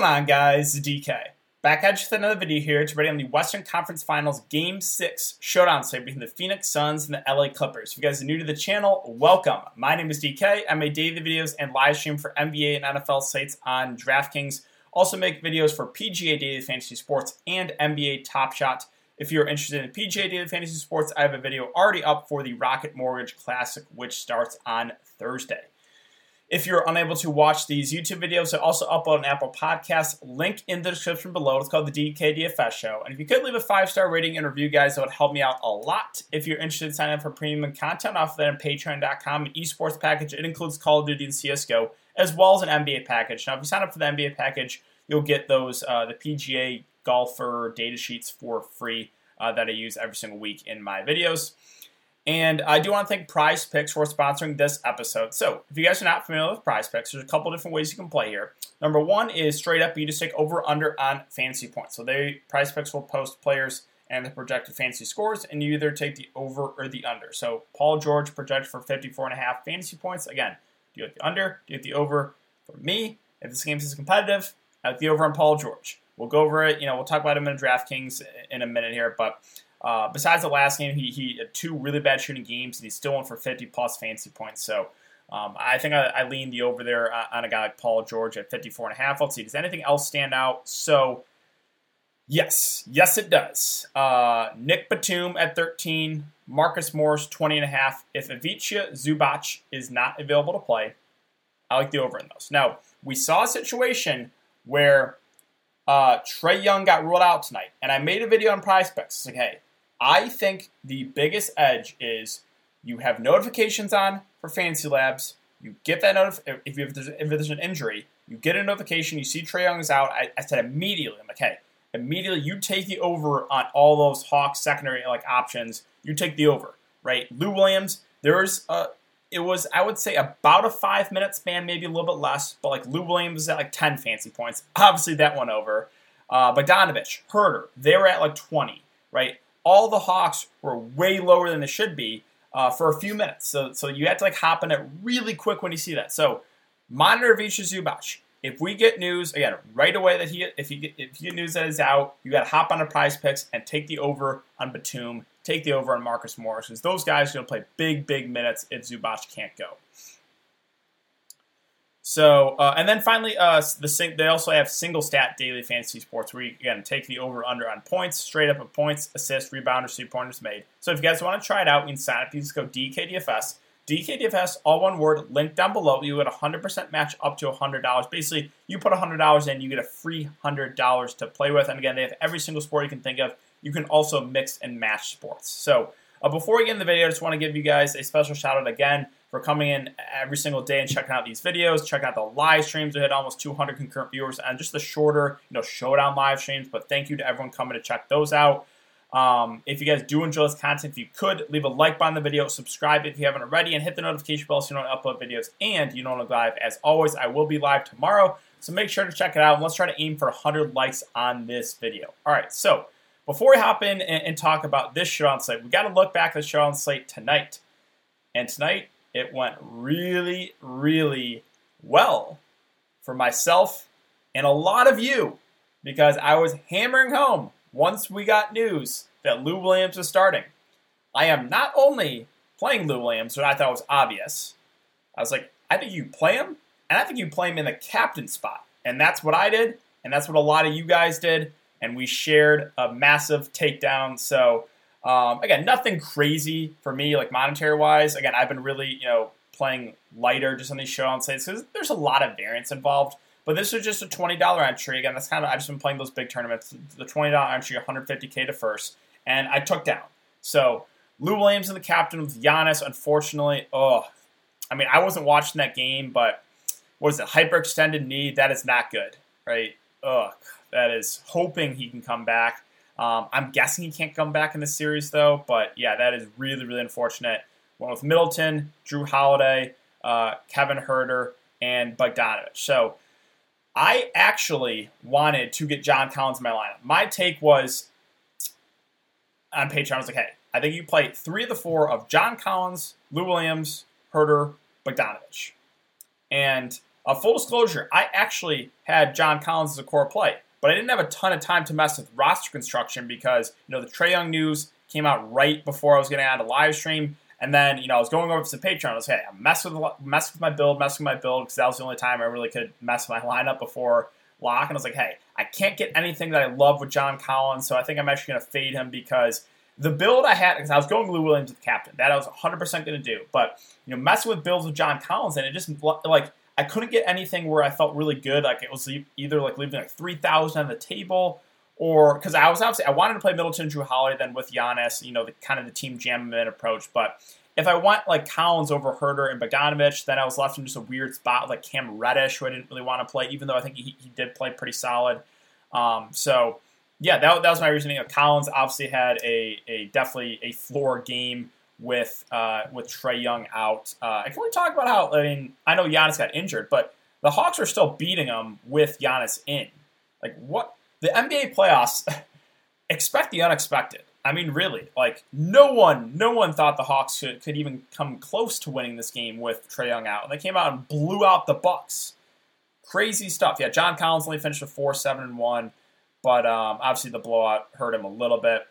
Going on, guys? DK. Back at you with another video here to ready on the Western Conference Finals Game 6 showdown today between the Phoenix Suns and the LA Clippers. If you guys are new to the channel, welcome. My name is DK. I make daily videos and live stream for NBA and NFL sites on DraftKings. Also make videos for PGA Daily Fantasy Sports and NBA Top Shot. If you're interested in PGA Daily Fantasy Sports, I have a video already up for the Rocket Mortgage Classic, which starts on Thursday. If you're unable to watch these YouTube videos, I also upload an Apple Podcast. Link in the description below. It's called the DKDFS Show. And if you could leave a five star rating and review, guys, that would help me out a lot. If you're interested in signing up for premium content off of that on Patreon.com, an esports package, it includes Call of Duty and CS:GO, as well as an NBA package. Now, if you sign up for the NBA package, you'll get those uh, the PGA golfer data sheets for free uh, that I use every single week in my videos. And I do want to thank Prize Picks for sponsoring this episode. So, if you guys are not familiar with Prize Picks, there's a couple different ways you can play here. Number one is straight up you just take over under on fantasy points. So, they Prize Picks will post players and the projected fantasy scores, and you either take the over or the under. So, Paul George projected for 54 and a half fantasy points. Again, do you like the under? Do you like the over? For me, if this game is competitive, I the over on Paul George. We'll go over it. You know, we'll talk about him in DraftKings in a minute here, but uh, besides the last game, he, he had two really bad shooting games, and he still went for 50 plus fantasy points. So um, I think I, I lean the over there on a guy like Paul George at 54 and a half. Let's see, does anything else stand out? So yes, yes it does. Uh, Nick Batum at 13, Marcus Morris 20 and a half. If Ivica Zubac is not available to play, I like the over in those. Now we saw a situation where uh, Trae Young got ruled out tonight, and I made a video on Prize Picks. It's like, hey, I think the biggest edge is you have notifications on for Fantasy Labs. You get that notif- if, if, there's, if there's an injury, you get a notification. You see Trae Young is out. I, I, said immediately. I'm like, hey, immediately you take the over on all those Hawks secondary like options. You take the over, right? Lou Williams. There's a. It was I would say about a five minute span, maybe a little bit less, but like Lou Williams at like ten fancy points. Obviously that went over. Uh, Bogdanovich, Huerter, they were at like twenty, right? All the Hawks were way lower than they should be uh, for a few minutes. So, so you have to like hop on it really quick when you see that. So monitor Ivica Zubac. If we get news again right away that he if you get, if you get news that is out, you got to hop on a Prize Picks and take the over on Batum, take the over on Marcus Morris because those guys are going to play big big minutes if Zubac can't go. So, uh, and then finally, uh, the sing- they also have single stat daily fantasy sports where you again take the over under on points, straight up of points, assists, rebounders, three pointers made. So if you guys want to try it out, you can sign up. You just go DKDFS. DKDFS, all one word, link down below. You get a 100% match up to $100. Basically, you put $100 in, you get a free $100 to play with. And again, they have every single sport you can think of. You can also mix and match sports. So uh, before we get in the video, I just want to give you guys a special shout out again for coming in every single day and checking out these videos, checking out the live streams. We had almost 200 concurrent viewers and just the shorter, you know, showdown live streams. But thank you to everyone coming to check those out. Um, if you guys do enjoy this content, if you could leave a like on the video, subscribe if you haven't already, and hit the notification bell so you don't upload videos and you don't live. As always, I will be live tomorrow, so make sure to check it out. And let's try to aim for 100 likes on this video. All right, so before we hop in and, and talk about this show on slate, we got to look back at the show on slate tonight. And tonight, it went really, really well for myself and a lot of you because I was hammering home once we got news that Lou Williams was starting. I am not only playing Lou Williams, which I thought was obvious. I was like, I think you play him, and I think you play him in the captain spot. And that's what I did, and that's what a lot of you guys did. And we shared a massive takedown. So um, again, nothing crazy for me, like monetary wise. Again, I've been really, you know, playing lighter just on these show on sites because there's a lot of variance involved. But this is just a twenty dollar entry. Again, that's kind of I've just been playing those big tournaments. The twenty dollar entry, 150k to first, and I took down. So Lou Williams and the captain with Giannis. Unfortunately, oh, I mean, I wasn't watching that game, but what is it? Hyperextended knee. That is not good, right? Ugh, that is hoping he can come back. Um, I'm guessing he can't come back in the series though, but yeah, that is really really unfortunate. One with Middleton, Jrue Holiday, uh, Kevin Huerter, and Bogdanovich. So I actually wanted to get John Collins in my lineup. My take was on Patreon. I was like, hey, I think you play three of the four of John Collins, Lou Williams, Huerter, Bogdanovich. And Uh, full disclosure, I actually had John Collins as a core play, but I didn't have a ton of time to mess with roster construction because you know the Trae Young news came out right before I was getting on a live stream, and then you know I was going over to Patreon. I was hey, I'm mess with mess with my build, mess with my build because that was the only time I really could mess with my lineup before lock. And I was like, hey, I can't get anything that I love with John Collins, so I think I'm actually going to fade him because the build I had, because I was going Lou Williams with the captain, that I was 100% going to do. But, you know, messing with builds with John Collins, and it just, like, I couldn't get anything where I felt really good. Like, it was either, like, leaving, like, 3,000 on the table, or, because I was obviously, I wanted to play Middleton, Jrue Holiday, then with Giannis, you know, the kind of the team jam approach. But if I went, like, Collins over Huerter and Bogdanovich, then I was left in just a weird spot like, Cam Reddish, who I didn't really want to play, even though I think he, he did play pretty solid. Um, so, yeah, that, that was my reasoning. Collins obviously had a, a definitely a floor game with uh, with Trae Young out. Uh, I can only talk about how I mean I know Giannis got injured, but the Hawks are still beating them with Giannis in. Like what the NBA playoffs expect the unexpected. I mean, really, like no one, no one thought the Hawks could, could even come close to winning this game with Trae Young out. And they came out and blew out the Bucks. Crazy stuff. Yeah, John Collins only finished with four, seven, and one. But um, obviously the blowout hurt him a little bit.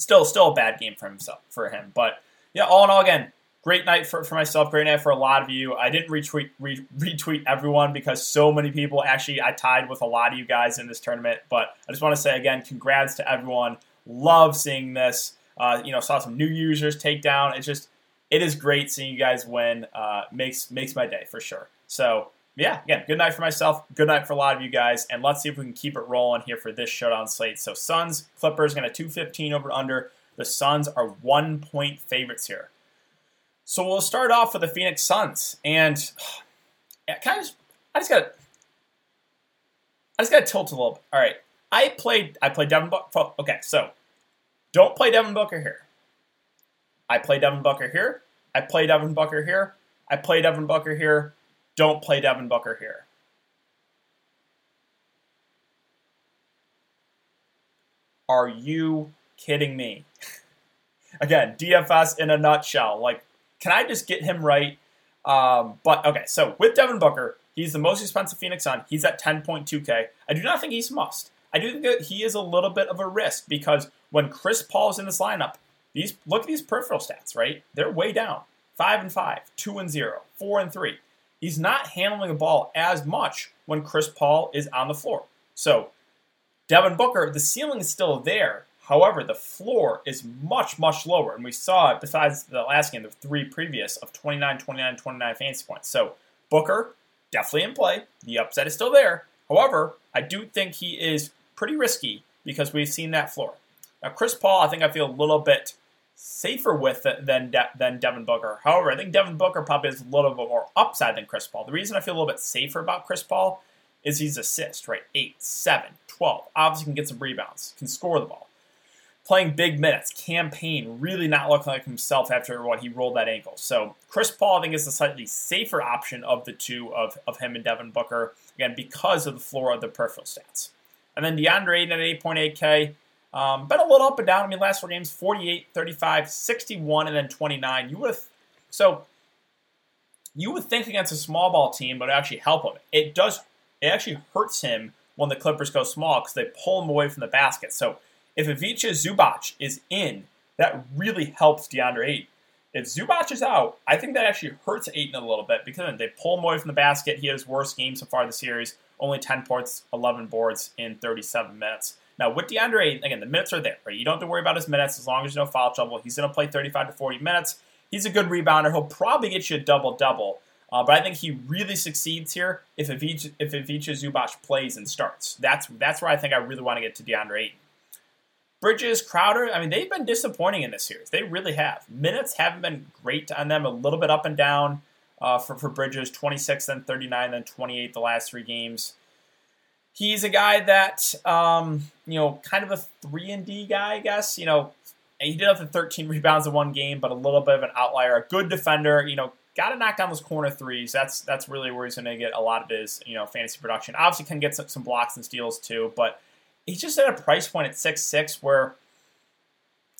Still, still a bad game for himself for him. But yeah, all in all, again, great night for, for myself. Great night for a lot of you. I didn't retweet re, retweet everyone because so many people actually I tied with a lot of you guys in this tournament. But I just want to say again, congrats to everyone. Love seeing this. Uh, you know, saw some new users take down. It's just it is great seeing you guys win. Uh, makes makes my day for sure. So yeah, again, good night for myself. Good night for a lot of you guys. And let's see if we can keep it rolling here for this showdown slate. So Suns, Clippers, going to 215 over under. The Suns are one point favorites here. So we'll start off with the Phoenix Suns. And kind of, I just got to, I just got to tilt a little bit. All right. I played I played Devin Booker. Okay, so don't play Devin Booker here. I play Devin Booker here. I play Devin Booker here. I play Devin Booker here don't play Devin Booker here. Are you kidding me? Again, DFS in a nutshell. Like, can I just get him right? Um, but okay, so with Devin Booker, he's the most expensive Phoenix Sun. He's at 10.2K. I do not think he's must. I do think that he is a little bit of a risk because when Chris Paul is in this lineup, these look at these peripheral stats, right? They're way down. Five and five, two and zero, four and three he's not handling the ball as much when Chris Paul is on the floor. So, Devin Booker, the ceiling is still there. However, the floor is much, much lower. And we saw it besides the last game, the three previous of 29, 29, 29 fantasy points. So, Booker, definitely in play. The upset is still there. However, I do think he is pretty risky because we've seen that floor. Now, Chris Paul, I think I feel a little bit safer with it than De- than Devin Booker. However, I think Devin Booker probably has a little bit more upside than Chris Paul. The reason I feel a little bit safer about Chris Paul is he's assist, right? 8, 7, 12. Obviously can get some rebounds, can score the ball. Playing big minutes, Cam Payne, really not looking like himself after what he rolled that ankle. So Chris Paul, I think, is a slightly safer option of the two of, of him and Devin Booker, again, because of the floor of the peripheral stats. And then DeAndre Ayton at 8.8K, um, been a little up and down. I mean, last four games 48, 35, 61, and then 29. You would have, so you would think against a small ball team would actually help him. It does, it actually hurts him when the Clippers go small because they pull him away from the basket. So if Ivica Zubac is in, that really helps DeAndre Ayton. If Zubac is out, I think that actually hurts Ayton a little bit because they pull him away from the basket. He has worst game so far the series, only 10 points, 11 boards in 37 minutes. Now, with DeAndre, again, the minutes are there, right? You don't have to worry about his minutes as long as you no foul trouble. He's going to play 35 to 40 minutes. He's a good rebounder. He'll probably get you a double double. Uh, but I think he really succeeds here if Ivica, if Ivica Zubac plays and starts. That's that's where I think I really want to get to DeAndre Ayton. Bridges, Crowder, I mean, they've been disappointing in this series. They really have. Minutes haven't been great on them, a little bit up and down uh, for, for Bridges, 26, then 39, then 28 the last three games. He's a guy that, um, you know, kind of a 3 and D guy, I guess. You know, he did have the 13 rebounds in one game, but a little bit of an outlier. A good defender, you know, got to knock down those corner threes. That's that's really where he's going to get a lot of his, you know, fantasy production. Obviously, can get some, some blocks and steals too, but he's just at a price point at six six where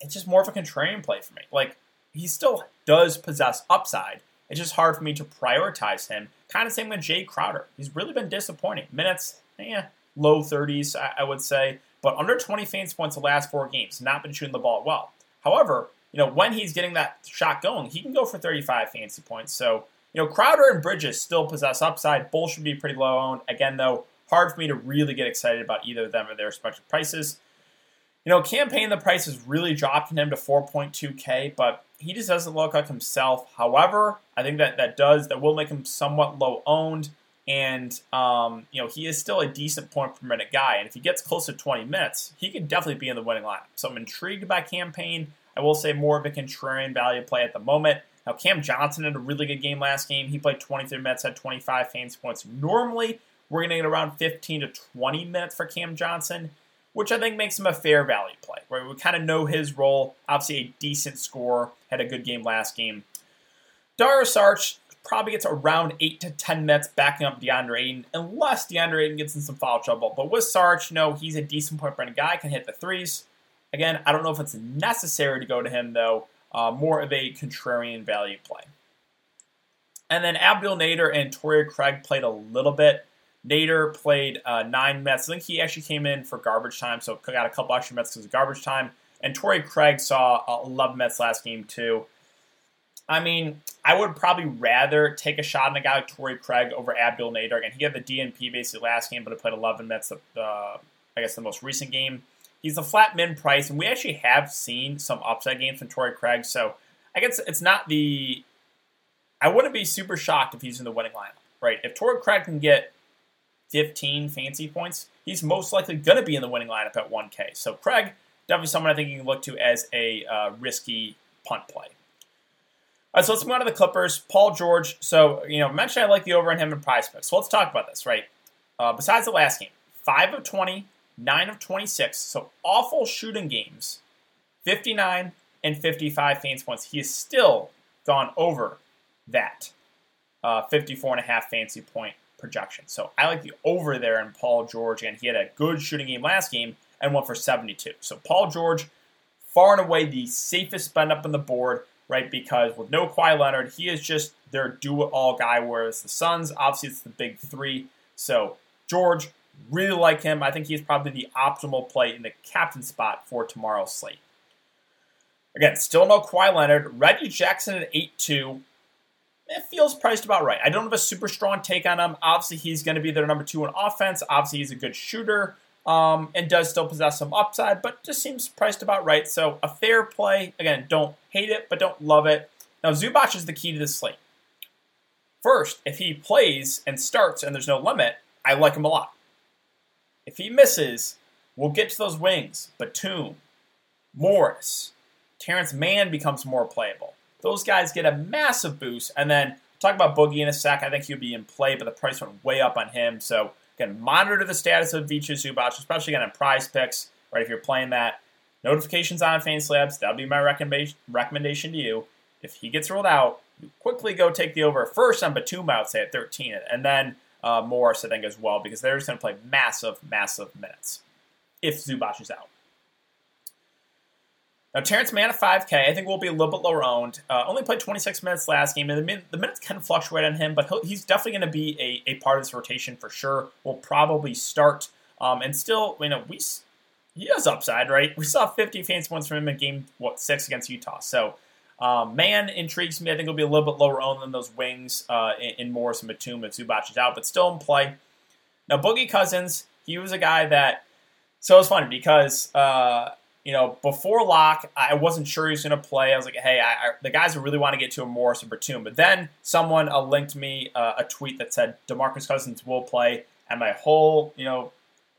it's just more of a contrarian play for me. Like he still does possess upside. it's just hard for me to prioritize him. Kind of same with Jae Crowder. He's really been disappointing. Minutes, yeah, low 30s, I, I would say, but under 20 fantasy points the last four games. Not been shooting the ball well. However, you know, when he's getting that shot going, he can go for 35 fantasy points. So, you know, Crowder and Bridges still possess upside. Both should be pretty low owned. Again, though, hard for me to really get excited about either of them or their respective prices. You know, Cam Payne the price has really dropped him to 4.2K, but he just doesn't look like himself. However, I think that that does, that will make him somewhat low owned. And, um, you know, he is still a decent point per minute guy. And if he gets close to 20 minutes, he could definitely be in the winning lineup. So I'm intrigued by Cam Payne. I will say more of a contrarian value play at the moment. Now, Cam Johnson had a really good game last game. He played 23 minutes, had 25 fantasy points. Normally, we're going to get around 15 to 20 minutes for Cam Johnson, which I think makes him a fair value play. Right? We kind of know his role. Obviously, a decent score. Had a good game last game. Dario Saric probably gets around 8 to 10 minutes backing up DeAndre Ayton, unless DeAndre Ayton gets in some foul trouble. But with you know, he's a decent point per guy, can hit the threes. Again, I don't know if it's necessary to go to him, though. Uh, more of a contrarian value play. And then Abdul Nader and Torrey Craig played a little bit. Nader played uh, nine minutes. I think he actually came in for garbage time, so got a couple extra minutes because of garbage time. And Torrey Craig saw uh, 11 minutes last game, too. I mean, I would probably rather take a shot on a guy like Torrey Craig over Abdul Nader. Again, he had the DNP basically last game, but he played 11 minutes, uh, I guess, the most recent game. He's a flat min price, and we actually have seen some upside games from Torrey Craig. So I guess it's not the. I wouldn't be super shocked if he's in the winning lineup, right? If Torrey Craig can get 15 fancy points, he's most likely going to be in the winning lineup at 1K. So Craig, definitely someone I think you can look to as a uh, risky punt play. All right, so let's move on to the Clippers. Paul George. So, you know, mentioned I like the over on him in prize picks. So let's talk about this, right? Uh, besides the last game, 5 of 20, 9 of 26. So awful shooting games. 59 and 55 fantasy points. He has still gone over that uh, 54 and a half fantasy point projection. So I like the over there in Paul George. And he had a good shooting game last game and went for 72. So Paul George, far and away the safest spend up on the board, right? Because with no Kawhi Leonard, he is just their do-it-all guy. Whereas the Suns, obviously, it's the big three. So George, Really like him. I think he's probably the optimal play in the captain spot for tomorrow's slate. Again, still no Kawhi Leonard. Reggie Jackson at 8 2. It feels priced about right. I don't have a super strong take on him. Obviously, he's going to be their number two in offense. Obviously, he's a good shooter um, and does still possess some upside, but just seems priced about right. So, a fair play. Again, don't hate it, but don't love it. Now, Zubac is the key to this slate. First, if he plays and starts and there's no limit, I like him a lot. If he misses, we'll get to those wings. Batum, Morris, Terance Mann becomes more playable. Those guys get a massive boost. And then talk about Boogie in a sec. I think he'll be in play, but the price went way up on him. So again, monitor the status of Vicha Zubac, especially again in prize picks, right? If you're playing that. Notifications on Fantasy Labs, that'll be my recommendation to you. If he gets ruled out, you quickly go take the over first on Batum, would say at 13, and then uh, Morris, I think, as well, because they're just going to play massive, massive minutes if Zubac is out. Now, Terance Mann at 5K, I think will be a little bit lower owned. Uh, only played 26 minutes last game, and the, min- the minutes can fluctuate on him, but he's definitely going to be a, a part of this rotation for sure. Will probably start, um, and still, you know, we he has upside, right? We saw 50 fantasy points from him in game what six against Utah, so um, Mann intrigues me. I think it'll be a little bit lower owned than those wings uh, in, in Morris and Batum if Zubac is out, but still in play. Now, Boogie Cousins, he was a guy that. So it's funny because, uh, you know, before lock, I wasn't sure he was going to play. I was like, hey, I, I, the guys really want to get to a Morris and Batum. But then someone uh, linked me uh, a tweet that said Demarcus Cousins will play, and my whole, you know,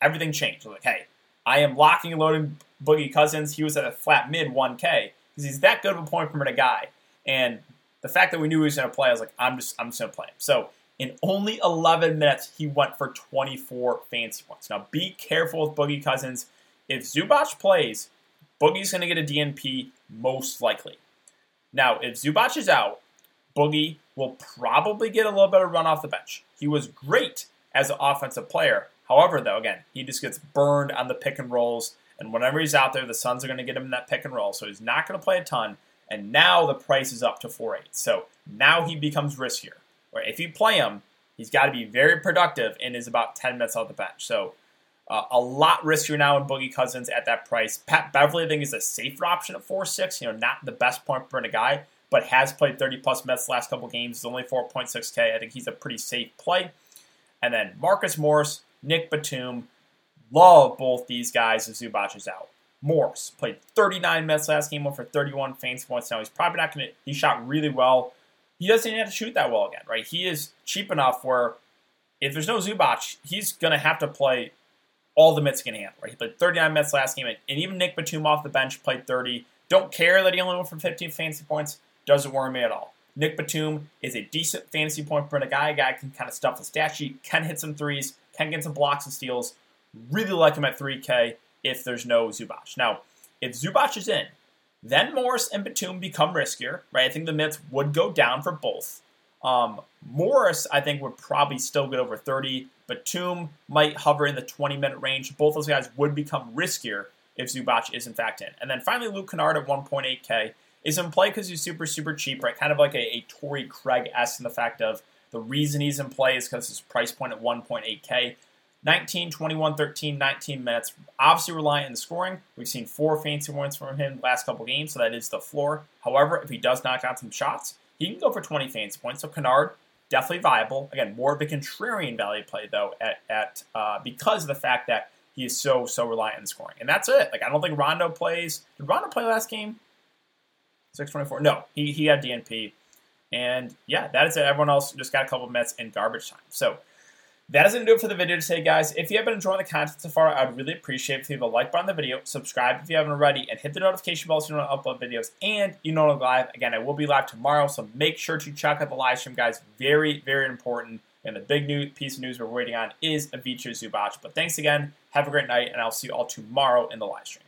everything changed. Like, hey, I am locking and loading Boogie Cousins. He was at a flat mid 1K because he's that good of a point per minute guy. And the fact that we knew he was going to play, I was like, I'm just I'm just going to play him. So in only 11 minutes, he went for 24 fancy points. Now be careful with Boogie Cousins. If Zubac plays, Boogie's going to get a DNP most likely. Now, if Zubac is out, Boogie will probably get a little bit of run off the bench. He was great as an offensive player. However, though, again, he just gets burned on the pick and rolls and whenever he's out there, the Suns are going to get him in that pick and roll. So he's not going to play a ton. and now the price is up to 4.8. So now he becomes riskier. Right? If you play him, he's got to be very productive and is about 10 minutes off the bench. So uh, a lot riskier now in Boogie Cousins at that price. Pat Beverley, I think, is a safer option at 4 6. You know, not the best point per minute guy, but has played 30 plus minutes last couple games. Is only 4.6K. I think he's a pretty safe play. And then Marcus Morris, Nick Batum. Love both these guys if Zubac is out. Morris played 39 minutes last game, went for 31 fantasy points. Now he's probably not going to. He shot really well. He doesn't even have to shoot that well again, right? He is cheap enough where if there's no Zubac, he's going to have to play all the he can handle. Right? He played 39 minutes last game, and even Nick Batum off the bench played 30. Don't care that he only went for 15 fantasy points. Doesn't worry me at all. Nick Batum is a decent fantasy point per guy. A guy can kind of stuff the stat sheet, can hit some threes, can get some blocks and steals. Really like him at 3K if there's no Zubac. Now, if Zubac is in, then Morris and Batum become riskier, right? I think the minutes would go down for both. Um, Morris, I think, would probably still get over 30. Batum might hover in the 20 minute range. Both those guys would become riskier if Zubac is in fact in. And then finally, Luke Kennard at 1.8K is in play because he's super, super cheap, right? Kind of like a, a Torrey Craig S in the fact of the reason he's in play is because his price point at 1.8K. 19, 21, 13, 19 minutes. Obviously reliant on the scoring. We've seen four fancy points from him last couple games, so that is the floor. However, if he does knock out some shots, he can go for 20 fancy points. So Kennard, definitely viable. Again, more of a contrarian value play though, at, at uh, because of the fact that he is so so reliant on scoring, and that's it. Like I don't think Rondo plays. Did Rondo play last game? 624. No, he he had DNP, and yeah, that is it. Everyone else just got a couple of Mets in garbage time. So that is going to do it for the video today, guys. If you have been enjoying the content so far, I'd really appreciate if you have a like button on the video, subscribe if you haven't already, and hit the notification bell so you don't upload videos. And you know live. Again, I will be live tomorrow, so make sure to check out the live stream, guys. Very, very important. And the big new piece of news we're waiting on is Ivica Zubac. But thanks again. Have a great night, and I'll see you all tomorrow in the live stream.